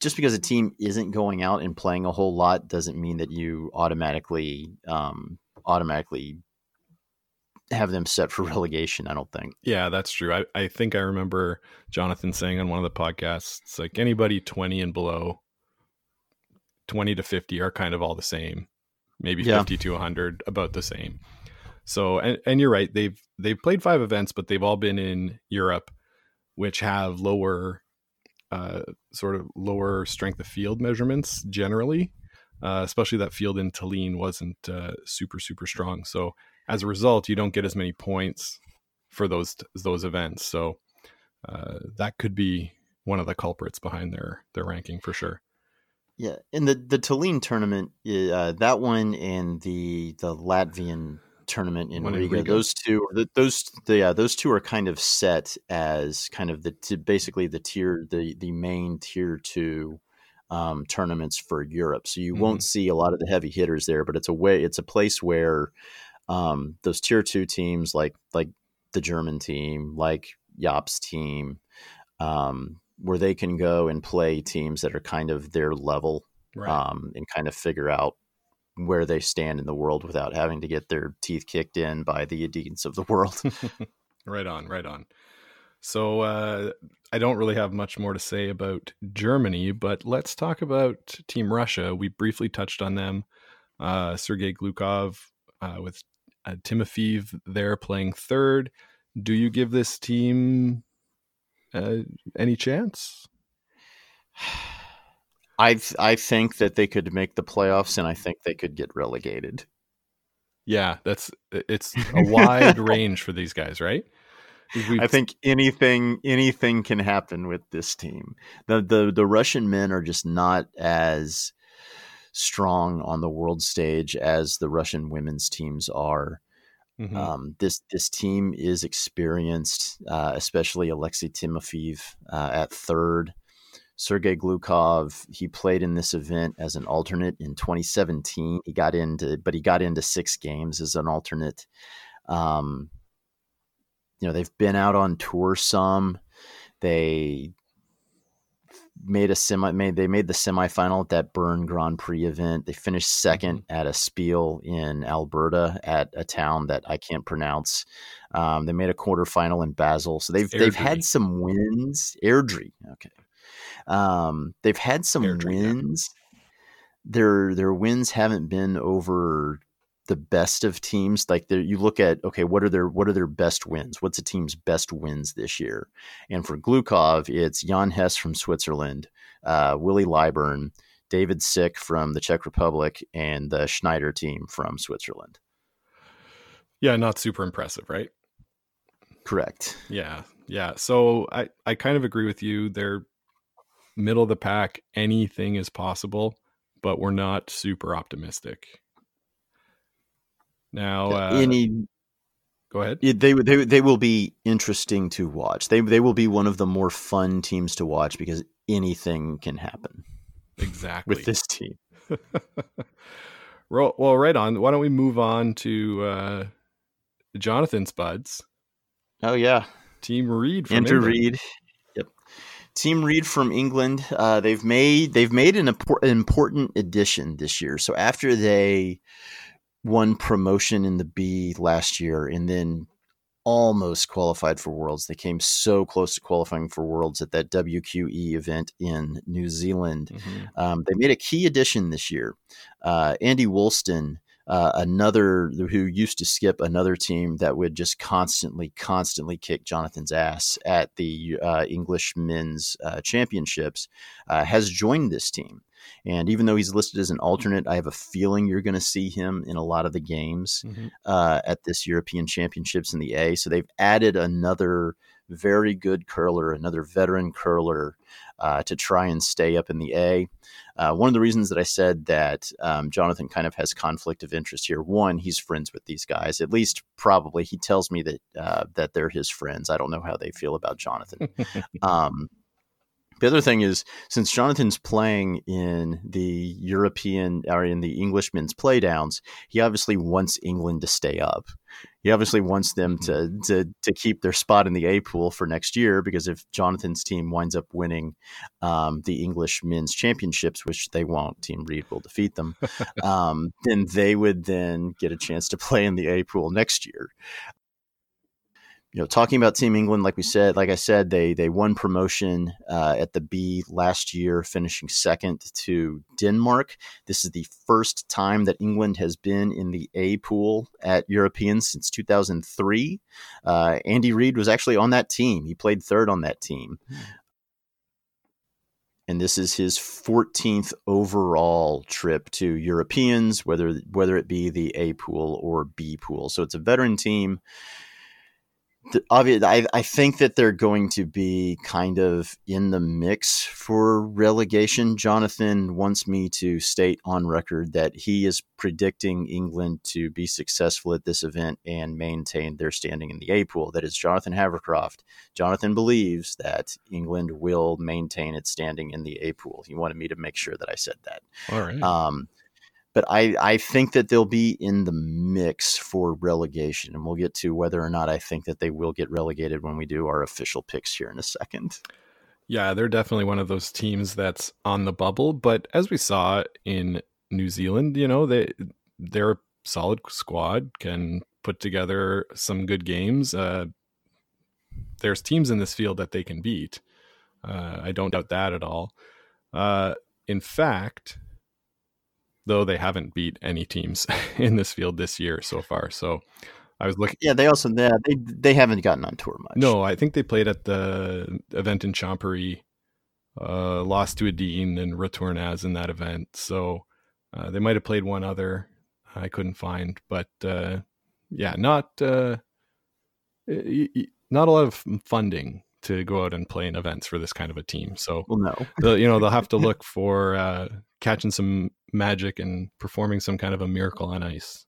just because a team isn't going out and playing a whole lot doesn't mean that you automatically um, automatically have them set for relegation. I don't think. Yeah, that's true. I, I think I remember Jonathan saying on one of the podcasts, like anybody twenty and below, twenty to fifty are kind of all the same. Maybe yeah. fifty to hundred, about the same. So, and, and you're right. They've they've played five events, but they've all been in Europe, which have lower uh, sort of lower strength of field measurements generally. uh, especially that field in Tallinn wasn't uh, super super strong. So as a result, you don't get as many points for those those events. So uh, that could be one of the culprits behind their their ranking for sure. Yeah, in the the Tallinn tournament, uh, that one and the the Latvian tournament in Riga, Riga, those two, those the, yeah, those two are kind of set as kind of the basically the tier the the main tier two um, tournaments for Europe. So you mm-hmm. won't see a lot of the heavy hitters there, but it's a way it's a place where um, those tier two teams like like the German team, like Yop's team, um, where they can go and play teams that are kind of their level right. um, and kind of figure out where they stand in the world without having to get their teeth kicked in by the Edins of the world. right on, right on. So uh, I don't really have much more to say about Germany, but let's talk about Team Russia. We briefly touched on them. Uh, Sergei Glukhov uh, with uh, Timofeev there playing third. Do you give this team uh, any chance? I I think that they could make the playoffs, and I think they could get relegated. Yeah, that's it's a wide range for these guys, right? We've... I think anything anything can happen with this team. The the the Russian men are just not as strong on the world stage as the Russian women's teams are. Mm-hmm. Um, this this team is experienced, uh, especially Alexei Timofeev uh, at third. Sergei Glukhov, he played in this event as an alternate in 2017. He got into, but he got into six games as an alternate. Um, you know, they've been out on tour some. They made a semi made they made the semifinal at that Bern Grand Prix event. They finished 2nd mm-hmm. at a spiel in Alberta at a town that I can't pronounce. Um, they made a quarterfinal in Basel, so they've Airdrie. they've had some wins. Airdrie, okay. Um, they've had some Airdrie, wins. Their their wins haven't been over the best of teams. Like you look at okay what are their what are their best wins? What's a team's best wins this year? And for glukhov it's jan hess from switzerland uh, willie lybourne david sick from the czech republic and the schneider team from switzerland. Yeah not super impressive right? Correct. Yeah yeah. So i i kind of agree with you. They're middle of the pack anything is possible but we're not super optimistic now, uh, any go ahead. They they they will be interesting to watch. They they will be one of the more fun teams to watch because anything can happen. Exactly with this team. well, well, right on. Why don't we move on to uh, Jonathan's buds? Oh yeah, Team Reed. England. Reed. Team Reed from England. Uh, they've made they've made an, an important addition this year. So after they won promotion in the B last year and then almost qualified for Worlds. They came so close to qualifying for Worlds at that WQE event in New Zealand. Mm-hmm. Um, they made a key addition this year. Uh, Andy Woolston, uh, another who used to skip another team that would just constantly, constantly kick Jonathan's ass at the uh, English men's uh, championships, uh, has joined this team. And even though he's listed as an alternate, I have a feeling you're going to see him in a lot of the games mm-hmm. uh, at this European Championships in the A. So they've added another very good curler, another veteran curler uh, to try and stay up in the A. Uh, one of the reasons that I said that um, Jonathan kind of has conflict of interest here. One, he's friends with these guys. At least, probably, he tells me that uh, that they're his friends. I don't know how they feel about Jonathan. um, the other thing is, since Jonathan's playing in the European or in the Englishmen's playdowns, he obviously wants England to stay up. He obviously wants them to, mm-hmm. to to keep their spot in the A pool for next year because if Jonathan's team winds up winning um, the English men's championships, which they won't, Team Reed will defeat them, um, then they would then get a chance to play in the A pool next year you know, talking about Team England, like we said, like I said, they they won promotion uh, at the B last year, finishing second to Denmark. This is the first time that England has been in the A pool at Europeans since 2003. Uh, Andy Reed was actually on that team. He played third on that team. and this is his 14th overall trip to Europeans, whether whether it be the A pool or B pool. So it's a veteran team obvious, I, I think that they're going to be kind of in the mix for relegation. Jonathan wants me to state on record that he is predicting England to be successful at this event and maintain their standing in the A pool. That is Jonathan Havercroft. Jonathan believes that England will maintain its standing in the A pool. He wanted me to make sure that I said that. All right. Um, but I, I think that they'll be in the mix for relegation. And we'll get to whether or not I think that they will get relegated when we do our official picks here in a second. Yeah, they're definitely one of those teams that's on the bubble. But as we saw in New Zealand, you know, they they're a solid squad, can put together some good games. Uh, there's teams in this field that they can beat. Uh, I don't doubt that at all. Uh, in fact, though they haven't beat any teams in this field this year so far. So I was looking. Yeah, they also yeah, they they haven't gotten on tour much. No, I think they played at the event in Champery, uh, lost to Edin and Retornaz in that event. So uh, they might have played one other. I couldn't find, but uh, yeah, not uh, not a lot of funding to go out and play in events for this kind of a team. So, well, no, the, you know, they'll have to look for uh, catching some magic and performing some kind of a miracle on ice.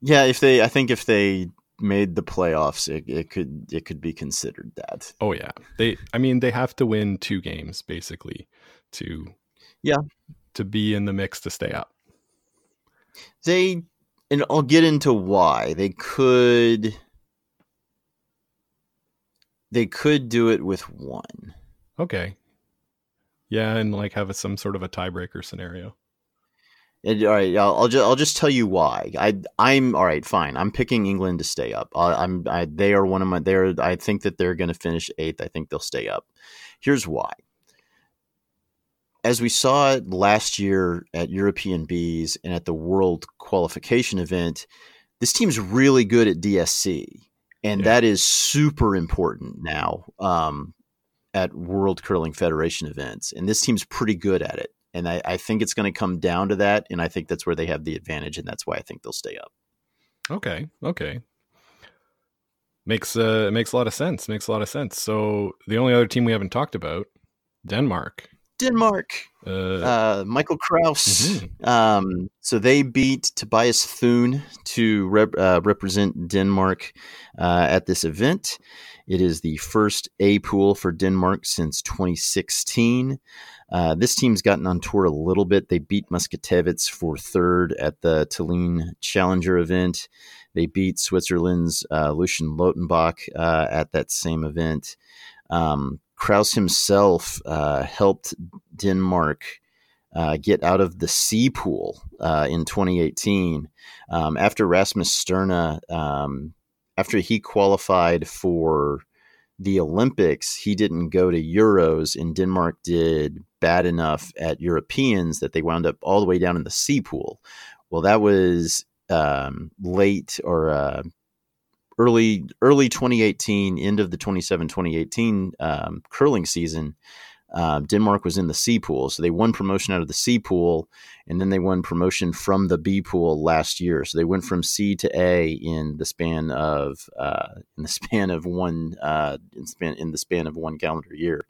Yeah, if they, I think if they made the playoffs, it, it could it could be considered that. Oh yeah, they. I mean, they have to win two games basically to yeah to be in the mix to stay up. They and I'll get into why they could they could do it with one. Okay. Yeah, and like have a, some sort of a tiebreaker scenario. And, all right, I'll, I'll, just I'll just tell you why. I I'm all right. Fine. I'm picking England to stay up. I, I'm I, they are one of my. They're I think that they're going to finish eighth. I think they'll stay up. Here's why. As we saw last year at European Bees and at the World Qualification event, this team's really good at DSC and yeah. that is super important now um, at World Curling Federation events. And this team's pretty good at it, and I, I think it's going to come down to that. And I think that's where they have the advantage, and that's why I think they'll stay up. Okay, okay, makes uh makes a lot of sense. Makes a lot of sense. So the only other team we haven't talked about, Denmark. Denmark. Uh, uh, Michael Krause. Mm-hmm. Um, so they beat Tobias Thune to rep- uh, represent Denmark uh, at this event. It is the first A pool for Denmark since 2016. Uh, this team's gotten on tour a little bit. They beat Muskatewitz for third at the Tallinn Challenger event. They beat Switzerland's uh, Lucien Lottenbach at that same event. Um, Krause himself uh, helped Denmark uh, get out of the C pool uh, in 2018 um, after Rasmus Stjerne, um, after he qualified for the Olympics, he didn't go to Euros, and Denmark did bad enough at Europeans that they wound up all the way down in the C pool. Well, that was um, late or uh, early early 2018, end of the 27 2018 um, curling season, uh, Denmark was in the C pool, so they won promotion out of the C pool, and then they won promotion from the B pool last year. So they went from C to A in the span of uh, in the span of one uh, in span in the span of one calendar year.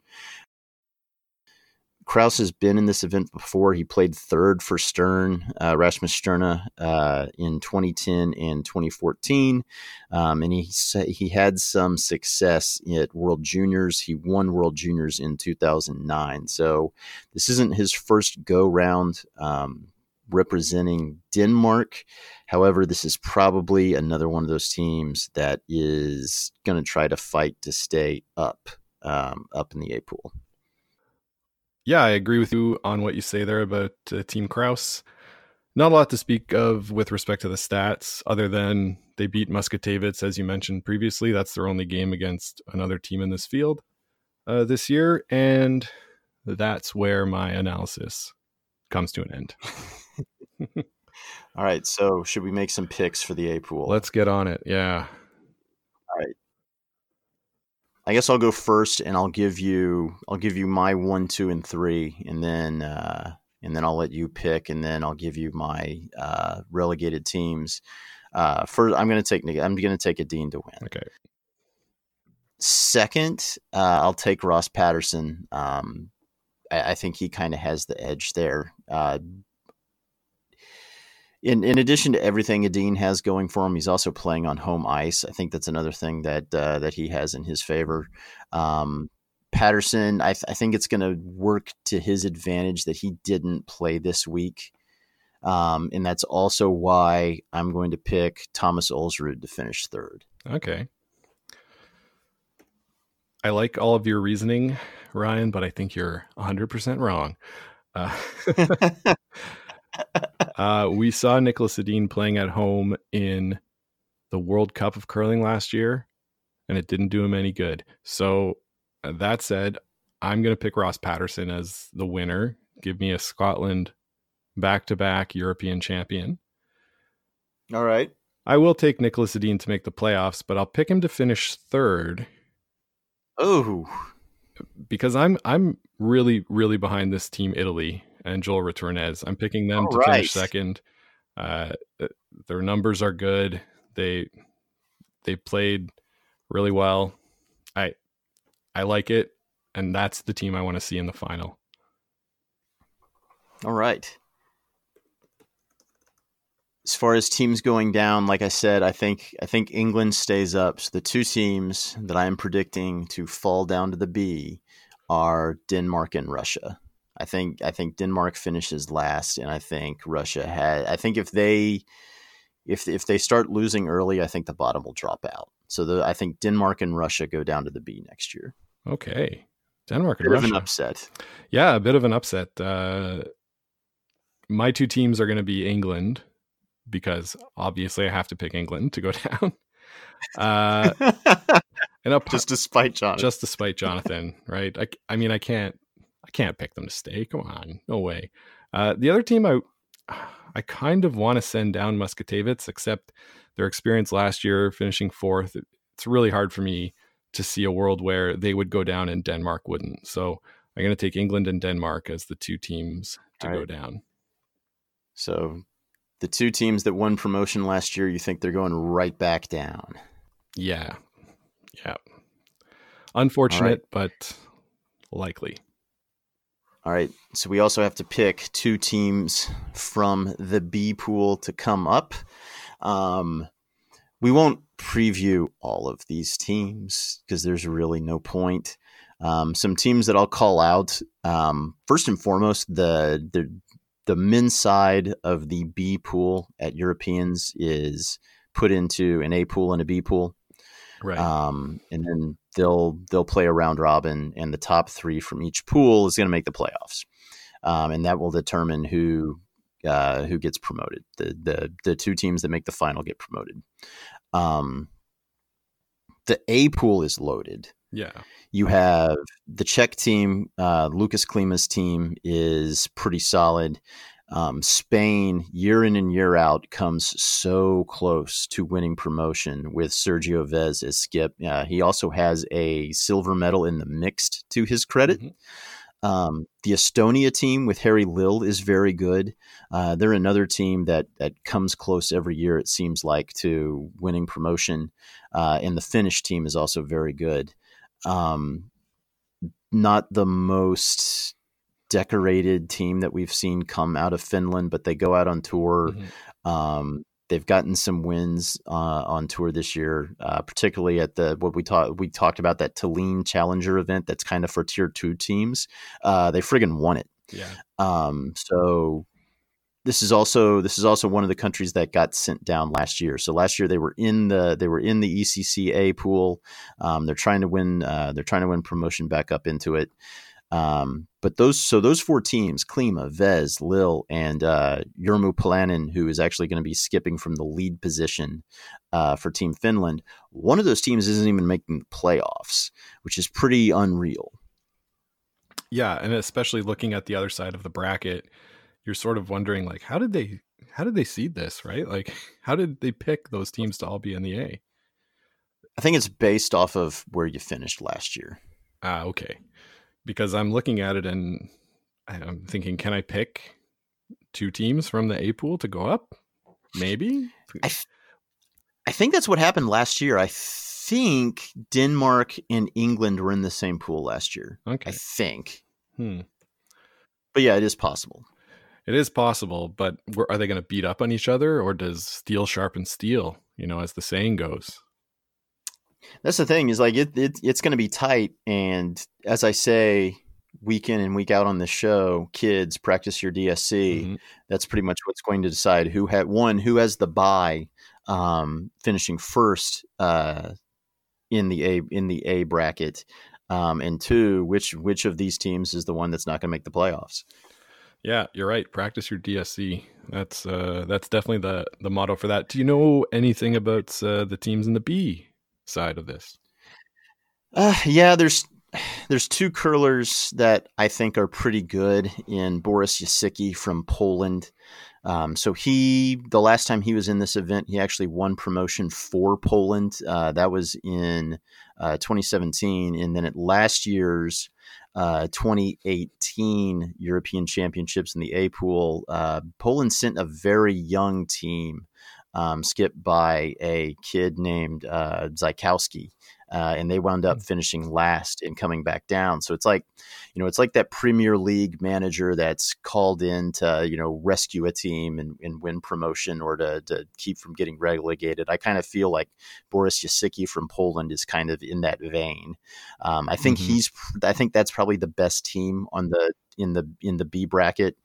Krause has been in this event before. He played third for Stern, uh, Rasmus Stjerne, uh, in 2010 and 2014, um, and he he had some success at World Juniors. He won World Juniors in 2009. So this isn't his first go round um, representing Denmark. However, this is probably another one of those teams that is going to try to fight to stay up um, up in the A pool yeah, I agree with you on what you say there about uh, Team Krause. Not a lot to speak of with respect to the stats, other than they beat Muskatewitz, as you mentioned previously. That's their only game against another team in this field uh, this year, and that's where my analysis comes to an end. All right, so should we make some picks for the A pool? Let's get on it. Yeah. I guess I'll go first, and I'll give you I'll give you my one, two, and three, and then uh, and then I'll let you pick, and then I'll give you my uh, relegated teams. Uh, first, I'm going to take I'm going to take Edin to win. Okay. Second, uh, I'll take Ross Paterson. Um, I, I, think he kind of has the edge there. Uh, in in addition to everything Edin has going for him, he's also playing on home ice. I think that's another thing that uh, that he has in his favor. Um, Paterson, I, th- I, think it's going to work to his advantage that he didn't play this week. Um, and that's also why I'm going to pick Thomas Ulsrud to finish third. Okay. I like all of your reasoning, Ryan, but I think you're 100% wrong. Uh, uh, we saw Niklas Edin playing at home in the World Cup of curling last year, and it didn't do him any good. So, uh, that said, I'm going to pick Ross Paterson as the winner. Give me a Scotland back to back European champion. All right. I will take Niklas Edin to make the playoffs, but I'll pick him to finish third. Oh. Because I'm I'm really, really behind this team Italy and Joel Retornaz. I'm picking them All to right. finish second. Uh, their numbers are good. They they played really well. I I like it, and that's the team I want to see in the final. All right as far as teams going down, like I said, I think I think England stays up. So the two teams that I am predicting to fall down to the B are Denmark and Russia. I think I think Denmark finishes last, and I think Russia had. I think if they if if they start losing early, I think the bottom will drop out. So the, I think Denmark and Russia go down to the B next year. Okay, Denmark and bit Russia. Of an upset. Yeah, a bit of an upset. Uh, my two teams are going to be England because obviously I have to pick England to go down. Uh, and up, just despite Jonathan, just despite Jonathan, right? I, I mean, I can't, I can't pick them to stay. Come on, no way. Uh, the other team, I, I kind of want to send down Muskatewitz, except their experience last year, finishing fourth. It's really hard for me to see a world where they would go down and Denmark wouldn't. So I'm going to take England and Denmark as the two teams to go down. So the two teams that won promotion last year, you think they're going right back down. Yeah. Yeah. Unfortunate, right. but likely. All right. So we also have to pick two teams from the B pool to come up. Um, we won't preview all of these teams because there's really no point. Um, some teams that I'll call out. Um, first and foremost, the the the men's side of the B pool at Europeans is put into an A pool and a B pool. Right. Um, and then they'll they'll play a round robin, and the top three from each pool is going to make the playoffs, um, and that will determine who uh, who gets promoted. The the the two teams that make the final get promoted. Um, the A pool is loaded. Yeah. You have the Czech team, uh, Lucas Klima's team is pretty solid. Um, Spain, year in and year out, comes so close to winning promotion with Sergio Vez as skip. Uh, he also has a silver medal in the mixed to his credit. Mm-hmm. Um, the Estonia team with Harri Lill is very good. Uh, they're another team that that comes close every year. It seems like to winning promotion, uh, and the Finnish team is also very good. Um, not the most decorated team that we've seen come out of Finland, but they go out on tour. Mm-hmm. Um, they've gotten some wins uh, on tour this year, uh, particularly at the what we talked we talked about that Tallinn Challenger event. That's kind of for tier two teams. Uh, they friggin' won it. Yeah. Um, so this is also this is also one of the countries that got sent down last year. So last year they were in the they were in the ECCA pool. Um, they're trying to win. Uh, they're trying to win promotion back up into it. Um, but those so those four teams: Klima, Vez, Lill, and uh, Jermu Pöllänen, who is actually going to be skipping from the lead position uh, for Team Finland. One of those teams isn't even making the playoffs, which is pretty unreal. Yeah, and especially looking at the other side of the bracket you're sort of wondering like how did they how did they seed this right like how did they pick those teams to all be in the a I think it's based off of where you finished last year. Ah, okay. Because I'm looking at it and I'm thinking, can I pick two teams from the A pool to go up? Maybe. I, th- I think that's what happened last year. I think Denmark and England were in the same pool last year. Okay. I think. Hmm. But yeah, it is possible. It is possible, but are they going to beat up on each other, or does steel sharpen steel? You know, as the saying goes. That's the thing is like it, it it's going to be tight, and as I say week in and week out on the show, kids practice your DSC. Mm-hmm. That's pretty much what's going to decide who had one who has the buy, um, finishing first uh, in the A in the A bracket, um, and two which which of these teams is the one that's not going to make the playoffs. Yeah, you're right. Practice your DSC. That's uh, that's definitely the the motto for that. Do you know anything about uh, the teams in the B side of this? Uh, yeah, there's there's two curlers that I think are pretty good in Boris Jasiecki from Poland. Um, so he, the last time he was in this event, he actually won promotion for Poland. Uh, that was in uh, 2017, and then at last year's uh, 2018 European Championships in the A pool, uh, Poland sent a very young team, um, skipped by a kid named uh, Zajkowski uh, and they wound up hmm. finishing last and coming back down. So it's like, you know, it's like that Premier League manager that's called in to, you know, rescue a team and, and win promotion or to, to keep from getting relegated. I kind of feel like Boris Jasiecki from Poland is kind of in that vein. Um, I think mm-hmm. he's, I think that's probably the best team on the in the in the B bracket.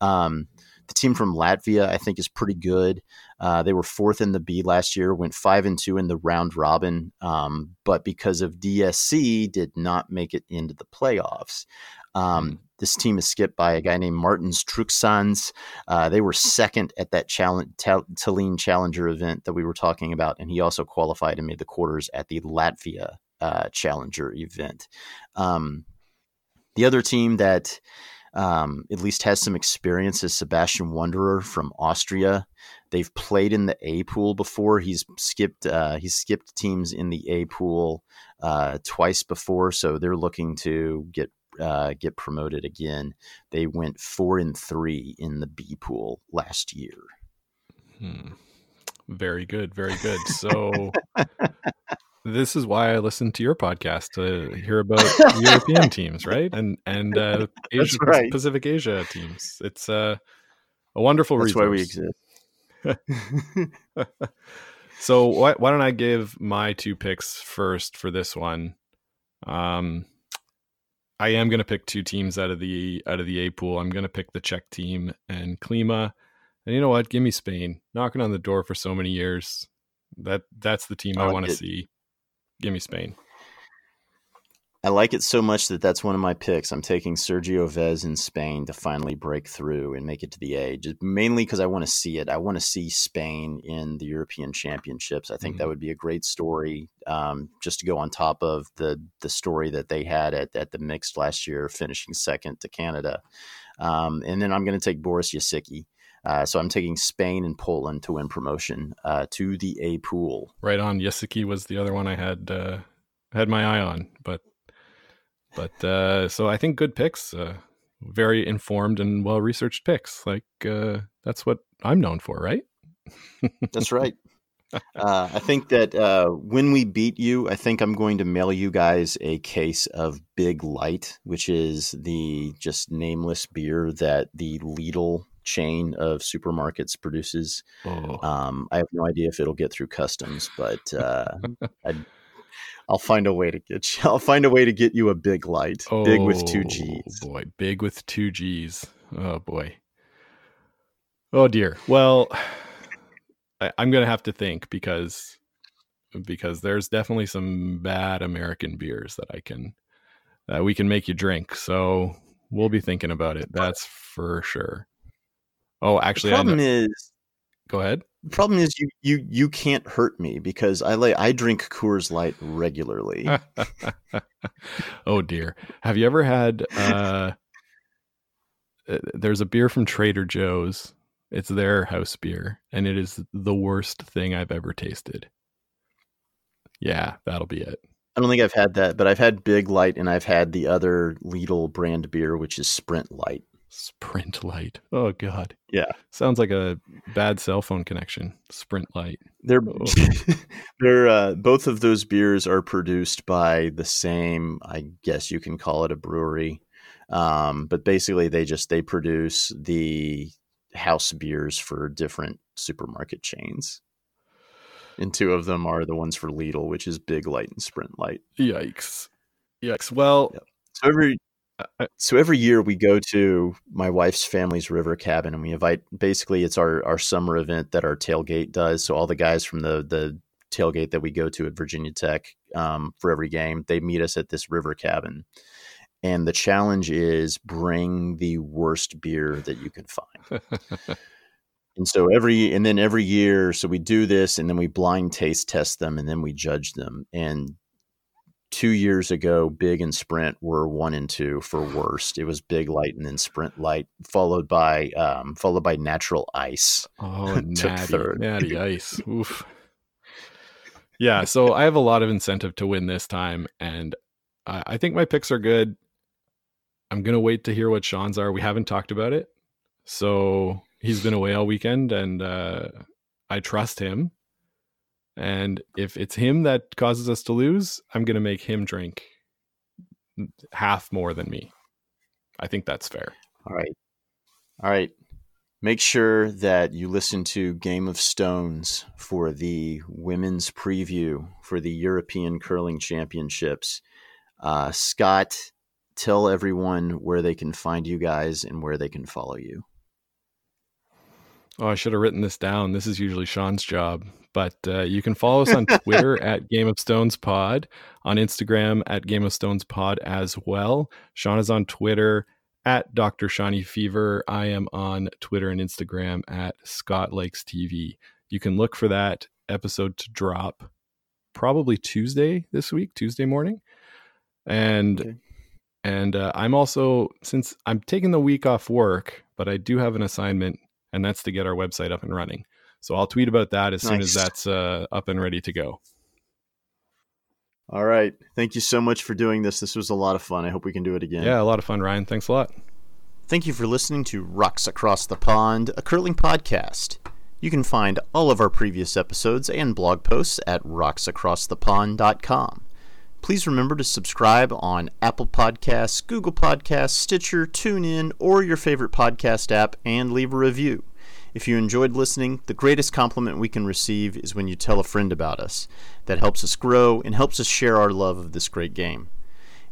Um, the team from Latvia, I think, is pretty good. Uh, they were fourth in the B last year, went five and two in the round robin, um, but because of DSC, did not make it into the playoffs. Um, hmm. this team is skipped by a guy named Martin Struksans. Uh, they were second at that challenge, Tallinn Challenger event that we were talking about, and he also qualified and made the quarters at the Latvia uh, Challenger event. Um, the other team that um, at least has some experience as Sebastian Wanderer from Austria. They've played in the A pool before. He's skipped uh, he's skipped teams in the A pool uh, twice before, so they're looking to get uh, get promoted again. They went four and three in the B pool last year. Hmm. Very good, very good. So this is why I listen to your podcast to hear about European teams, right? And and uh, Asia, right. Pacific Asia teams. It's uh, a wonderful That's resource. why we exist. so why why don't I give my two picks first for this one? Um, I am going to pick two teams out of the out of the A pool. I'm going to pick the Czech team and Klima. And you know what? Give me Spain. Knocking on the door for so many years. That that's the team I, I want to see. Give me Spain. I like it so much that that's one of my picks. I'm taking Sergio Vez in Spain to finally break through and make it to the A, just mainly because I want to see it. I want to see Spain in the European Championships. I think mm-hmm. that would be a great story, um, just to go on top of the the story that they had at, at the mixed last year, finishing second to Canada. Um, and then I'm going to take Boris Jasiecki. Uh, so I'm taking Spain and Poland to win promotion uh, to the A pool. Right on. Jasiecki was the other one I had uh, had my eye on, but but uh, so I think good picks, uh, very informed and well researched picks. Like uh, that's what I'm known for, right? that's right. Uh, I think that uh, when we beat you, I think I'm going to mail you guys a case of Big Light, which is the just nameless beer that the Lidl chain of supermarkets produces. Oh. Um, I have no idea if it'll get through customs, but uh, i will find a way to get you. I'll find a way to get you a big light, oh, big with two oh, G's. Boy, big with two G's. Oh boy. Oh dear. Well, I, I'm gonna have to think because because there's definitely some bad American beers that I can that we can make you drink. So we'll be thinking about it. That's for sure. Oh, actually, the problem is. Go ahead. The problem is you you you can't hurt me because I lay I drink Coors Light regularly. oh dear. Have you ever had? Uh, uh, there's a beer from Trader Joe's. It's their house beer, and it is the worst thing I've ever tasted. Yeah, that'll be it. I don't think I've had that, but I've had Big Light and I've had the other Lidl brand beer, which is Sprint Light. Sprint Light. Oh God. Yeah. Sounds like a bad cell phone connection. Sprint Light. They're Oh. they're uh, both of those beers are produced by the same. I guess you can call it a brewery, um, but basically they just they produce the house beers for different supermarket chains. And two of them are the ones for Lidl, which is Big Light and Sprint Light. Yikes. Yikes. Well, Yep. So every so every year we go to my wife's family's river cabin and we invite basically it's our our summer event that our tailgate does. So all the guys from the the tailgate that we go to at virginia tech um, for every game they meet us at this river cabin. And the challenge is bring the worst beer that you can find. And so every and then every year so we do this and then we blind taste test them and then we judge them. And two years ago big and sprint were one and two for worst it was big light and then sprint light followed by um, followed by natural ice oh, natty, third. natty ice. Oof. Yeah, so I have a lot of incentive to win this time, and I, I think my picks are good. I'm gonna wait to hear what Sean's are. We haven't talked about it, so he's been away all weekend, and uh, I trust him. And if it's him that causes us to lose, I'm gonna make him drink half more than me. I think that's fair. all right all right make sure that you listen to game of stones for the women's preview for the european curling championships uh, scott tell everyone where they can find you guys and where they can follow you Oh, I should have written this down. This is usually Sean's job. But uh, you can follow us on Twitter at Game of Stones Pod, on Instagram at Game of Stones Pod as well. Sean is on Twitter at Dr. Shawnee Fever. I am on Twitter and Instagram at Scott Lakes TV. You can look for that episode to drop probably Tuesday this week, Tuesday morning. And Okay. and uh, I'm also since I'm taking the week off work, but I do have an assignment, and that's to get our website up and running. So I'll tweet about that as soon as that's uh, up and ready to go. All right. Thank you so much for doing this. This was a lot of fun. I hope we can do it again. Yeah, a lot of fun, Ryan. Thanks a lot. Thank you for listening to Rocks Across the Pond, a curling podcast. You can find all of our previous episodes and blog posts at rocksacrossthepond.com. Please remember to subscribe on Apple Podcasts, Google Podcasts, Stitcher, TuneIn, or your favorite podcast app and leave a review. If you enjoyed listening, the greatest compliment we can receive is when you tell a friend about us. That helps us grow and helps us share our love of this great game.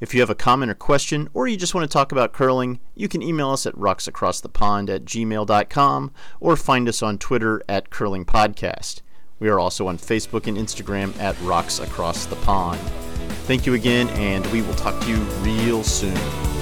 If you have a comment or question, or you just want to talk about curling, you can email us at rocksacrossthepond at gmail.com or find us on Twitter at Curling Podcast. We are also on Facebook and Instagram at Rocks Across the Pond. Thank you again, and we will talk to you real soon.